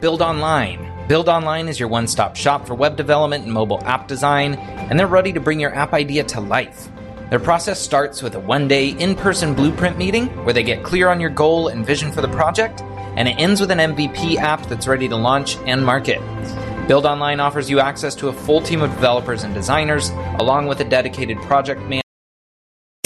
Build online Build Online is your one stop shop for web development and mobile app design, and they're ready to bring your app idea to life. Their process starts with a one day in person blueprint meeting where they get clear on your goal and vision for the project, and it ends with an MVP app that's ready to launch and market. Build Online offers you access to a full team of developers and designers, along with a dedicated project manager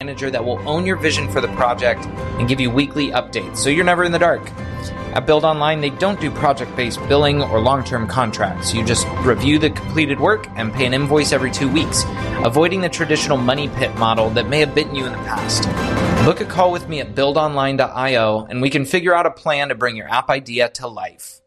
Manager that will own your vision for the project and give you weekly updates so you're never in the dark. At Build Online, they don't do project based billing or long term contracts. You just review the completed work and pay an invoice every two weeks, avoiding the traditional money pit model that may have bitten you in the past. Book a call with me at buildonline.io and we can figure out a plan to bring your app idea to life.